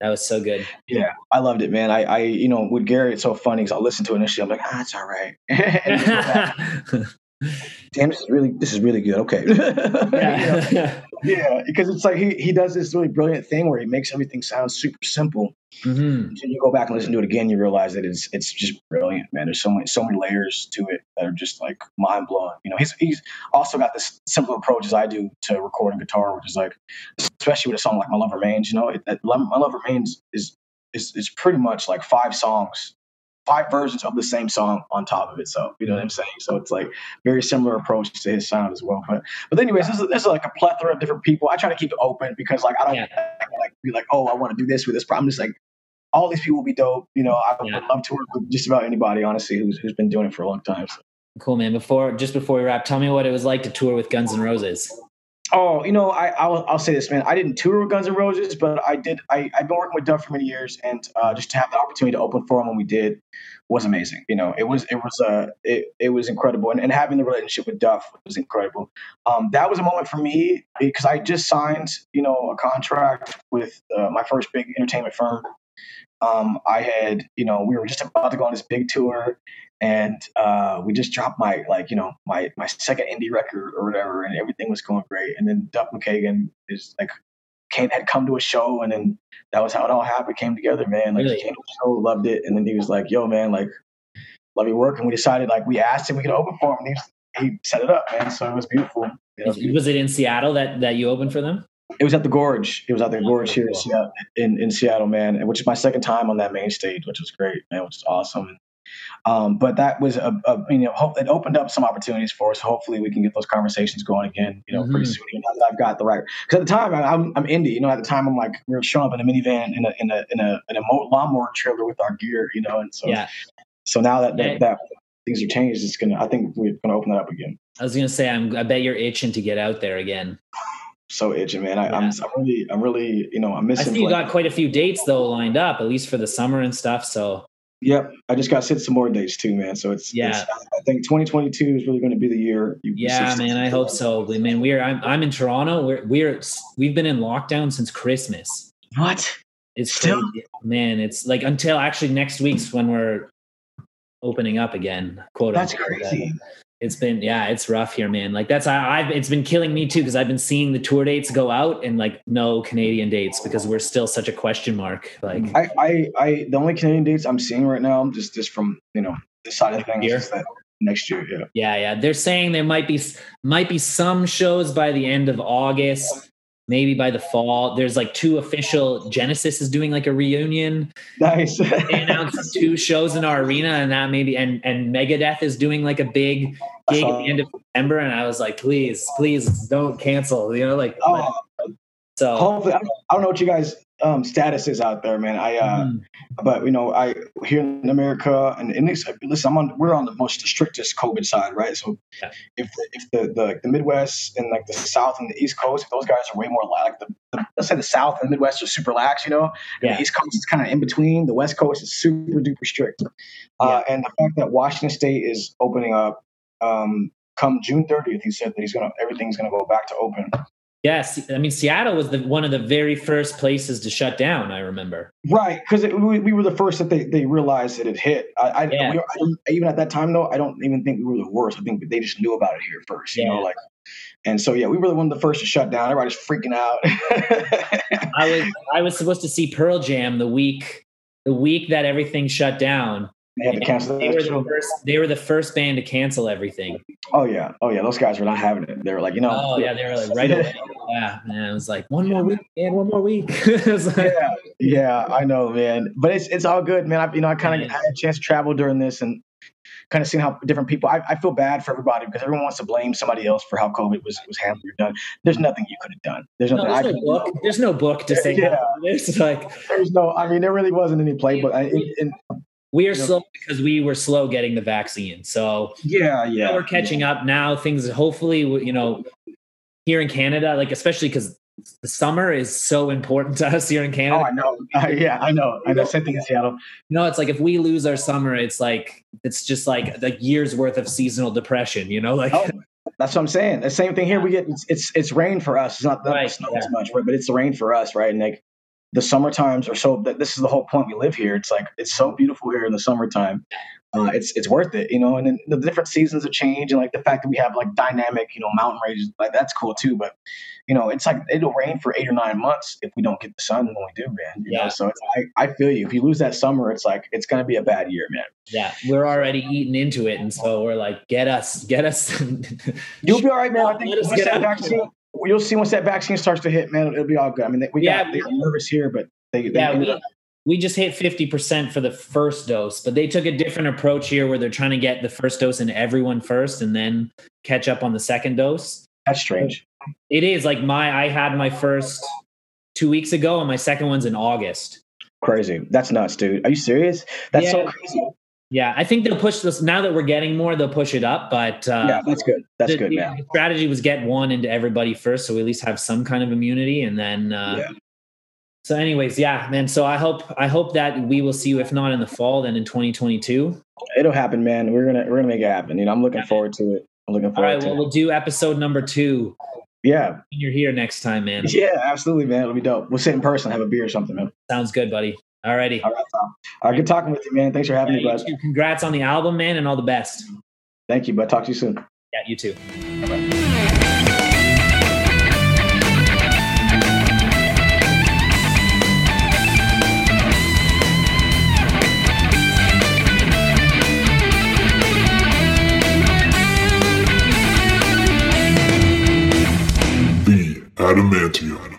that was so good. Yeah, I loved it, man. I, I, you know, with Gary, it's so funny because I'll listen to it initially. I'm like, ah, it's all right. [laughs] [laughs] And then go back, Damn, this is really, this is really good. Okay. You [laughs] know? yeah. Yeah, because it's like he, he does this really brilliant thing where he makes everything sound super simple. Mhm. Until you go back and listen to it again, you realize that it's it's just brilliant, man. There's so many so many layers to it that are just like mind blowing. You know, he's he's also got this simpler approach as I do to recording guitar, which is like, especially with a song like My Love Remains. You know, it, that My Love Remains is is is pretty much like five songs, five versions of the same song on top of it. So you know what I'm saying. So it's like very similar approach to his sound as well. But but anyways, there's, there's like a plethora of different people. I try to keep it open because like I don't Yeah. like be like, oh, I want to do this with this. But I'm just like, all these people will be dope. You know, I Yeah. would love to work with just about anybody, honestly, who's who's been doing it for a long time. So. Cool, man. Before just before we wrap, tell me what it was like to tour with Guns N' Roses. Oh, you know, I I'll, I'll say this, man. I didn't tour with Guns N' Roses, but I did. I I've been working with Duff for many years, and uh, just to have the opportunity to open for him when we did was amazing. You know, it was it was uh it, it was incredible, and, and having the relationship with Duff was incredible. Um, that was a moment for me because I just signed, you know, a contract with uh, my first big entertainment firm. Um, I had, you know, we were just about to go on this big tour, and uh, we just dropped my like you know my my second indie record or whatever and everything was going great and then Duff McKagan is like came had come to a show and then that was how it all happened came together man like Really? he came to the show loved it and then he was like yo man like love your work and we decided like we asked him we could open for him and he, he set it up man so it was beautiful You know, Was it in Seattle that that you opened for them? it was at the Gorge. It was at the Oh, Gorge here in. Seattle, in, in Seattle, man, which is my second time on that main stage, which was great, man, which is awesome. Um, but that was a, a you know, hope, it opened up some opportunities for us. Hopefully, we can get those conversations going again, you know, pretty Mhm. soon. You know, I've got the right, because at the time I, I'm I'm indie, you know, at the time I'm like we are showing up in a minivan in a in a in a in a mo- lawnmower trailer with our gear, you know, and so Yeah, so now that, that that things are changed, it's gonna I think we're gonna open that up again. I was gonna say I'm. I bet you're itching to get out there again. So itching, man. I, Yeah. I'm really, I'm really, you know, I'm missing. I see you got quite a few dates though lined up, at least for the summer and stuff. So Yep, I just got sit some more dates too, man. So it's Yeah. It's, I think 2022 is really going to be the year. Yeah, man, I hope so. But man, we're I'm I'm in Toronto. We're we're we've been in lockdown since Christmas. What? It's Still? crazy. man. It's like until actually next week's when we're opening up again. Quote That's unquote. crazy. It's been yeah, it's rough here, man. Like that's I, I've it's been killing me too because I've been seeing the tour dates go out and like no Canadian dates because we're still such a question mark. Like I, I, I, the only Canadian dates I'm seeing right now, i'm just just from you know this side of things, is that next year. Yeah. yeah, yeah, they're saying there might be might be some shows by the end of August. Maybe by the fall. There's like two official Genesis is doing like a reunion. Nice. they announced [laughs] two shows in our arena, and that maybe and and Megadeth is doing like a big gig at the end of September. And I was like, please, please don't cancel. You know, like Oh, so. hopefully, I don't know what you guys um, status is out there, man. I, uh, Mhm. but you know, I here in America, and, and this, listen, I'm on, we're on the most strictest COVID side, right? So, Yeah. if the, if the, the the Midwest and like the South and the East Coast, if those guys are way more like the, the let's say the South and the Midwest are super lax, you know, Yeah. the East Coast is kind of in between. The West Coast is super duper strict, uh, and the fact that Washington State is opening up. Um, Come June 30th, he said that he's gonna everything's gonna go back to open. Yes, I mean Seattle was the one of the very first places to shut down. I remember. Right, because we, we were the first that they, they realized that it hit. I, I, Yeah. we, I even at that time though, I don't even think we were the worst. I think they just knew about it here first. You know, like, and so yeah, we were the one of the first to shut down. Everybody's freaking out. I was I was supposed to see Pearl Jam the week the week that everything shut down. They had to cancel They were the first. They were the first band to cancel everything. Oh yeah, oh yeah, those guys were not having it. They were like, you know, Oh yeah, they were like [laughs] right away. Yeah, and it was like one more week and one more week. [laughs] Like- yeah, yeah, I know, man. But it's it's all good, man. I, you know, I kind of had a chance to travel during this and kind of seeing how different people. I, I feel bad for everybody because everyone wants to blame somebody else for how COVID was was handled or done. There's nothing you could have done. There's No, nothing I there's no book. There's no book to say Yeah. this. Like There's no. I mean, there really wasn't any play, but I, in, in, we are Yeah. slow because we were slow getting the vaccine. So yeah, yeah, we're catching up now. Things hopefully, you know, here in Canada, like especially because the summer is so important [laughs] to us here in Canada. Oh, I know. [laughs] Uh, yeah, I know. I know. Same thing in Seattle. You know, it's like if we lose our summer, it's like it's just like like years worth of seasonal depression. You know, like Oh, That's what I'm saying. The same thing here. We get it's it's, it's rain for us. It's not, Right, it's not yeah. as much, right? But it's the rain for us, right? And like the summer times are so. that This is the whole point. We live here. It's like it's so beautiful here in the summertime. Uh, it's it's worth it, you know. And then the different seasons of change, and like the fact that we have like dynamic, you know, mountain ranges, like that's cool too. But you know, it's like it'll rain for eight or nine months if we don't get the sun when we do, man. You Yeah. know, so it's, I I feel you. If you lose that summer, it's like it's gonna be a bad year, man. yeah, we're already eating into it, and so we're like, get us, get us. [laughs] You'll be all right, man. I think Let us get that vaccine, you'll see once that vaccine starts to hit, man. It'll be all good. I mean, they, we Yeah, got they got nervous here, but they, they yeah, we, we just hit 50% for the first dose, but they took a different approach here where they're trying to get the first dose in everyone first and then catch up on the second dose. that's strange. It is like my, I had my first two weeks ago and my second one's in August. Crazy. That's nuts, dude. Are you serious? That's so crazy. Yeah, I think they'll push this now that we're getting more, they'll push it up, but uh, yeah, that's good. That's the, good, the man. strategy was get one into everybody first, so we at least have some kind of immunity, and then. Uh, Yeah. So, anyways, yeah, man. So I hope I hope that we will see you, if not in the fall, then in 2022. It'll happen, man. We're gonna we're gonna make it happen. You know, I'm looking Yeah. forward to it. I'm looking forward right, to well, it. we'll do episode number two. Yeah, when You're here next time, man. yeah, absolutely, man. It'll be dope. We'll sit in person, have a beer or something, man. Sounds good, buddy. All righty. All right, Tom. All right, good talking with you, man. Thanks for having Yeah, me, you bud. too. Congrats on the album, man, and all the best. Thank you, bud. Talk to you soon. Yeah, you too. The Adamantium.